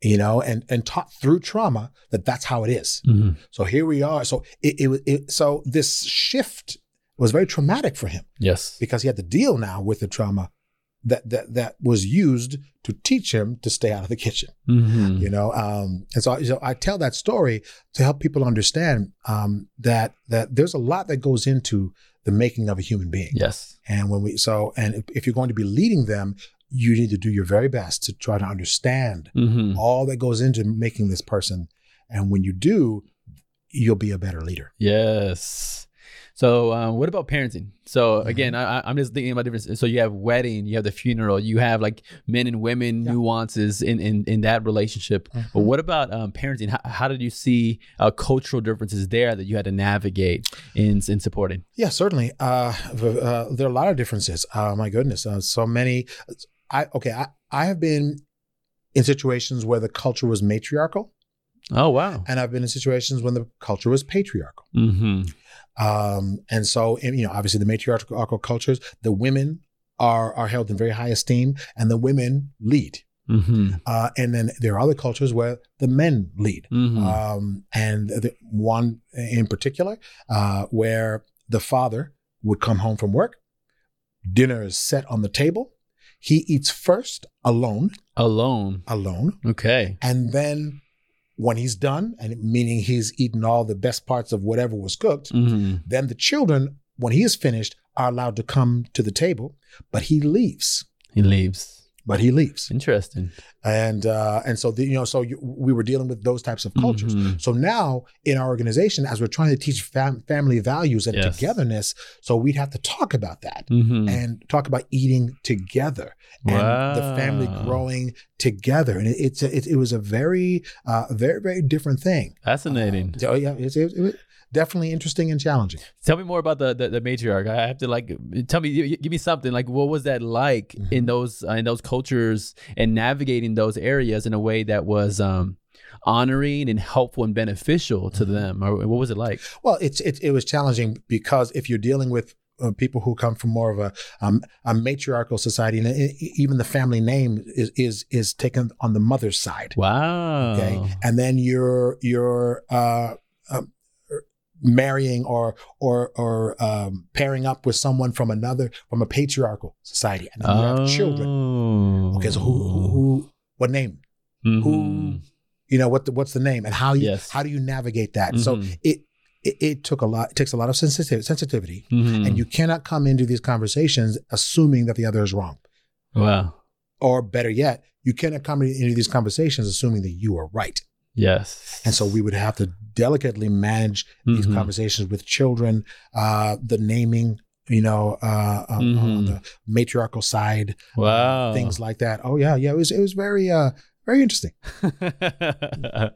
You know, and and taught through trauma that that's how it is. Mm-hmm. So here we are. So it, it, it so this shift was very traumatic for him Yes. because he had to deal now with the trauma that that that was used to teach him to stay out of the kitchen. Mhm. You know, um, and so, so I tell that story to help people understand um, that that there's a lot that goes into the making of a human being. Yes. And when we so and if, if you're going to be leading them, you need to do your very best to try to understand Mhm. all that goes into making this person. And when you do, you'll be a better leader. Yes. So, um, what about parenting? So, Mm-hmm. again, I, I'm just thinking about different. So, you have wedding, you have the funeral, you have like men and women Yeah. nuances in, in in that relationship. But what about um, parenting? How, how did you see uh, cultural differences there that you had to navigate in in supporting? Yeah, certainly. Uh, uh, there are a lot of differences. Uh, my goodness, uh, so many. I okay. I, I have been in situations where the culture was matriarchal, Oh wow. and I've been in situations when the culture was patriarchal. Mm-hmm. Um, and so, you know, obviously the matriarchal cultures, the women are are held in very high esteem, and the women lead. Mm-hmm. Uh, and then there are other cultures where the men lead. Mm-hmm. Um, and the one in particular, uh, where the father would come home from work, dinner is set on the table. He eats first alone, Alone. alone, Okay. and then when he's done, and meaning he's eaten all the best parts of whatever was cooked, Mm-hmm. then the children, when he is finished, are allowed to come to the table, but he leaves. He leaves. But he leaves, Interesting. and uh, and so the, you know, so you, we were dealing with those types of cultures. Mhm. So now in our organization, as we're trying to teach fam- family values and Yes. togetherness, so we'd have to talk about that Mhm. and talk about eating together and the family growing together. And it, it's a, it, it was a very, uh, very, very different thing. Fascinating. Uh, oh yeah, it's, it, it definitely interesting and challenging. Tell me more about the, the the matriarch. I have to like tell me, give me something. Like, what was that like Mm-hmm. in those uh, in those cultures and navigating those areas in a way that was um, honoring and helpful and beneficial to Mm-hmm. them? Or what was it like? Well, it's it, it was challenging because if you're dealing with uh, people who come from more of a um, a matriarchal society, and e- even the family name is is is taken on the mother's side. Wow. Okay, and then you're you're uh, um, marrying or or or um, pairing up with someone from another from a patriarchal society, and then you have children. Oh. Okay, so who, who, who what name? Mhm. Who you know what the, what's the name and how you Yes. how do you navigate that? So Mhm. it, it it took a lot. It takes a lot of sensitivity, sensitivity, Mhm. and you cannot come into these conversations assuming that the other is wrong, Wow. or better yet, you cannot come into these conversations assuming that you are right. Yes. And so we would have to delicately manage these Mhm. conversations with children, uh, the naming, you know, uh, um, on Mhm. the matriarchal side, uh, Wow. things like that. Oh yeah, yeah. It was it was very uh, very interesting.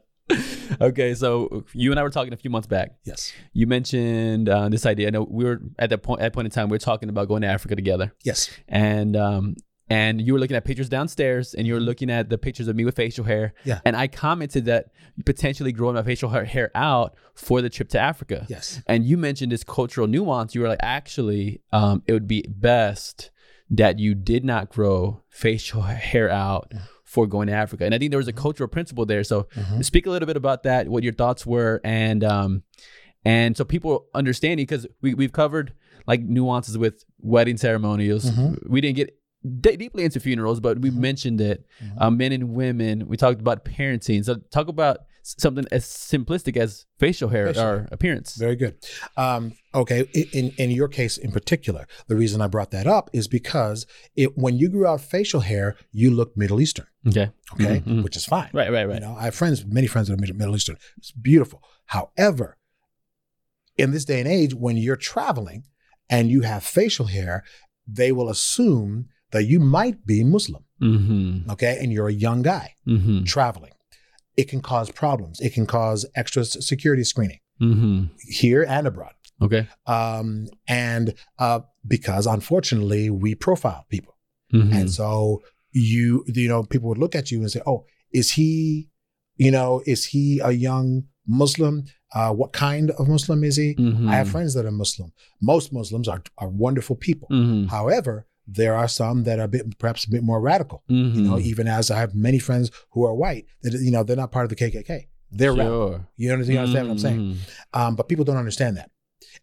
okay, so you and I were talking a few months back. Yes, You mentioned uh, this idea. I know we were at that point. At that point in time, we were talking about going to Africa together, yes, and um, and you were looking at pictures downstairs, and you were looking at the pictures of me with facial hair. Yeah. And I commented that potentially growing my facial hair, hair out for the trip to Africa. yes, And you mentioned this cultural nuance. You were like, actually, um, it would be best that you did not grow facial hair out for going to Africa. And I think there was a cultural principle there. So Mhm. speak a little bit about that, what your thoughts were, and um, and so people understanding because we we've covered like nuances with wedding ceremonials. Mhm. We didn't get deeply into funerals, but we mentioned it. Mhm. Uh, men and women. We talked about parenting. So talk about something as simplistic as facial hair Facial or appearance. Very good. Um, okay, in in your case in particular, the reason I brought that up is because it when you grew out facial hair, you look Middle Eastern. Okay. Okay, Mhm, mhm. which is fine. Right. Right. You Right. know, I have friends, many friends that are Middle Eastern. It's beautiful. However, in this day and age, when you're traveling and you have facial hair, they will assume that you might be Muslim. Mm-hmm. Okay, and you're a young guy Mm-hmm. traveling. It can cause problems. It can cause extra security screening Mm-hmm. here and abroad. Okay. um, and uh, because unfortunately we profile people, Mm-hmm. and so you you know people would look at you and say, "Oh, is he, you know, is he a young Muslim? Uh, what kind of Muslim is he?" Mm-hmm. I have friends that are Muslim. Most Muslims are are wonderful people. Mm-hmm. However, there are some that are a bit perhaps a bit more radical. Mm-hmm. You know, even as I have many friends who are white that you know they're not part of the KKK. They're radical. You understand, you understand what I'm saying? Mhm. Um, but people don't understand that.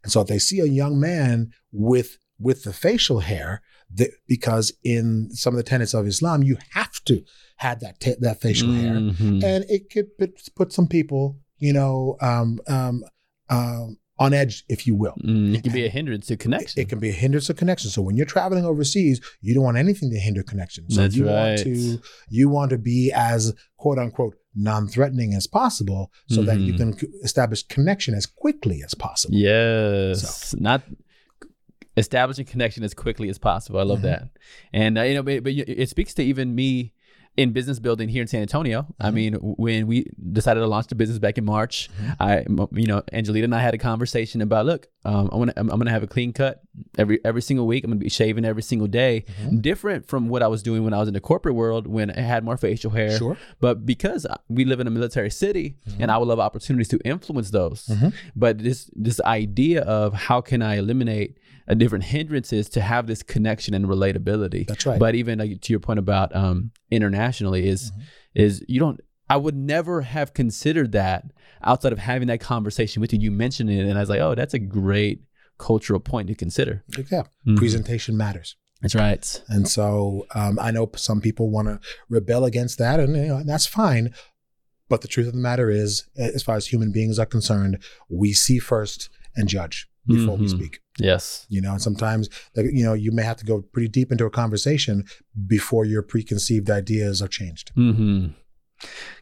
And so if they see a young man with with the facial hair, The, because in some of the tenets of Islam, you have to have that ta- that facial hair, Mhm. and it could put, put some people, you know, um, um, um, on edge, if you will. Mm, it can be a hindrance to connection. It can be a hindrance to connection. So when you're traveling overseas, you don't want anything to hinder connection. So That's you want to you want to be as quote unquote non-threatening as possible, so that you Mhm. can establish connection as quickly as possible. Yes, not establishing connection as quickly as possible. I love Mhm. that, and uh, you know, but, but it speaks to even me in business building here in San Antonio. I Mhm. mean, when we decided to launch the business back in March, Mhm. I, you know, Angelita and I had a conversation about, look, um, I want to, I'm, I'm going to have a clean cut every every single week. I'm going to be shaving every single day. Mhm. Different from what I was doing when I was in the corporate world when I had more facial hair. Sure. But because we live in a military city, and I would love opportunities to influence those. Mhm. But this this idea of how can I eliminate a different hindrances to have this connection and relatability. That's right. But even like, to your point about um, internationally is Mhm. is you don't. I would never have considered that outside of having that conversation with you. You mentioned it, and I was like, oh, that's a great cultural point to consider. Yeah. Mhm. Presentation matters. That's right. And so um, I know some people want to rebel against that, and you know, that's fine. But the truth of the matter is, as far as human beings are concerned, we see first and judge before we Mhm. speak. Yes. You know, and sometimes like, you know you may have to go pretty deep into a conversation before your preconceived ideas are changed. Hmm.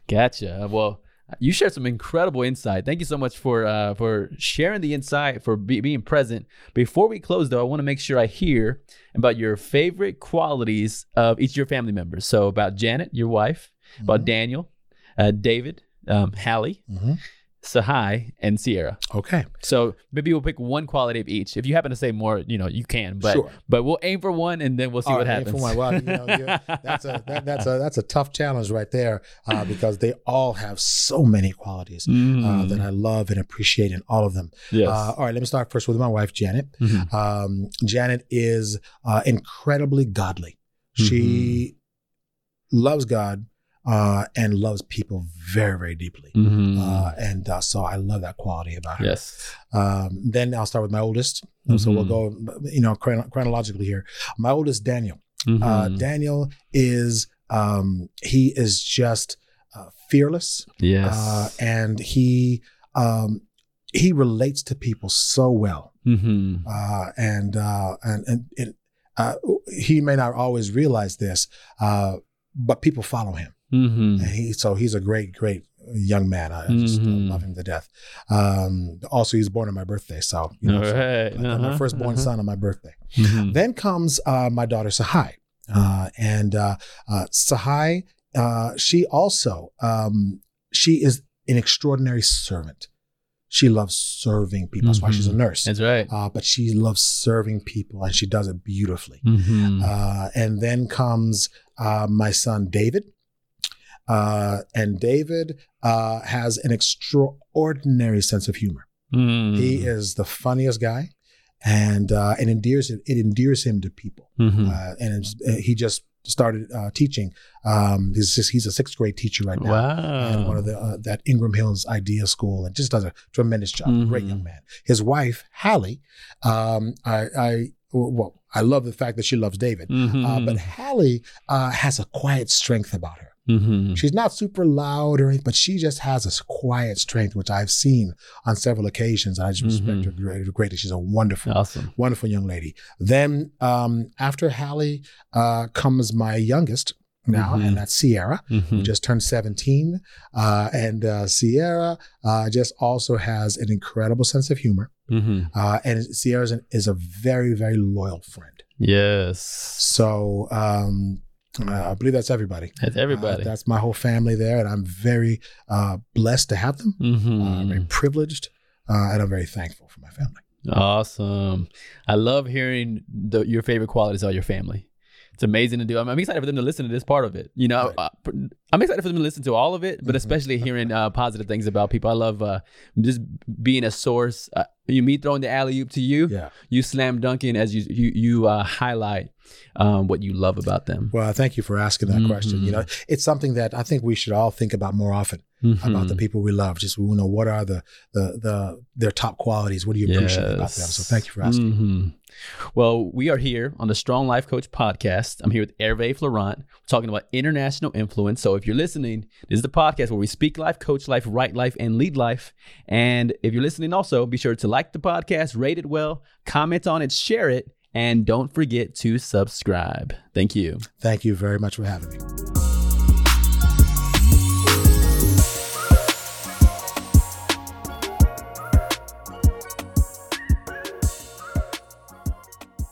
Gotcha. Well, you shared some incredible insight. Thank you so much for uh, for sharing the insight, for be- being present. Before we close, though, I want to make sure I hear about your favorite qualities of each of your family members. So, about Janet, your wife, about Daniel, uh, David, um, Hallie, Mhm. Sahai, and Sierra. Okay, So maybe we'll pick one quality of each. If you happen to say more, you know, you can. But Sure. but we'll aim for one, and then we'll see All what right, happens. well, you know, that's a that, that's a that's a tough challenge right there uh, because they all have so many qualities uh, Mm, that I love and appreciate in all of them. yes. Uh, all right, let me start first with my wife, Janet. Mhm. Um, Janet is uh, incredibly godly. She loves God uh, and loves people very, very deeply. Mhm. Uh, and uh, so I love that quality about her. yes. Um, then I'll start with my oldest. So we'll go, you know, chron- chronologically here. My oldest, Daniel. Uh, Mhm. Daniel is um, he is just uh, fearless, yes. uh, and he um, he relates to people so well hmm uh, and uh, and and, and uh, he may not always realize this, uh, but people follow him, hmm and he so he's a great, great young man. I just uh, Mhm. love him to death. Um, also, he's born on my birthday, so you know, All so right. my- Uh-huh, firstborn uh-huh. son on my birthday. Mhm. Then comes uh, my daughter Sahai, uh, and uh, uh, Sahai, uh, she also um, she is an extraordinary servant. She loves serving people. That's why she's a Mhm. nurse. That's right. Uh, but she loves serving people, and she does it beautifully. Mhm. Uh, and then comes uh, my son David. Uh, and David uh, has an extraordinary sense of humor. Mhm. He is the funniest guy, and uh, it endears it, it endears him to people. Mhm. Uh, and uh, he just started uh, teaching. Um, he's just, he's a sixth grade teacher right now. wow. And one of the uh, that Ingram Hills Idea School, and just does a tremendous job. Great Mhm. young man. His wife Hallie, um, I, I well, I love the fact that she loves David, uh, Mhm. but Hallie uh, has a quiet strength about her. Mhm. She's not super loud or anything, but she just has a quiet strength, which I've seen on several occasions. I just respect Mhm. her great, greatly. She's a wonderful, Awesome. wonderful young lady. Then um, after Hallie uh, comes my youngest now, Mhm. and that's Sierra, who Mhm. just turned 17. Uh, and uh, Sierra uh, just also has an incredible sense of humor. Mhm. Uh, and Sierra is, is a very, very loyal friend. Yes. So um, uh, I believe that's everybody. That's Uh, everybody. that's my whole family there, and I'm very uh, blessed to have them. Mhm. Uh, very privileged, uh, and I'm very thankful for my family. Awesome. I love hearing the, your favorite qualities of your family. It's amazing to do. I'm, I'm excited for them to listen to this part of it. You know, Right. uh, I'm excited for them to listen to all of it, but Mhm. especially hearing uh, positive things about people. I love uh, just being a source. Uh, you me throwing the alley oop to you, Yeah. you slam dunking as you you you uh, highlight um, what you love about them. Well, thank you for asking that question. Mhm. You know, it's something that I think we should all think about more often. about the people we love. Just we know what are the the the their top qualities. What do you appreciate about them? So thank you for asking. Mhm. Well, we are here on the Strong Life Coach podcast. I'm here with Hervé Florent. We're talking about international influence. So if you're listening, this is the podcast where we speak life, coach life, write life, and lead life. And if you're listening also, be sure to like the podcast, rate it well, comment on it, share it, and don't forget to subscribe. Thank you. Thank you very much for having me.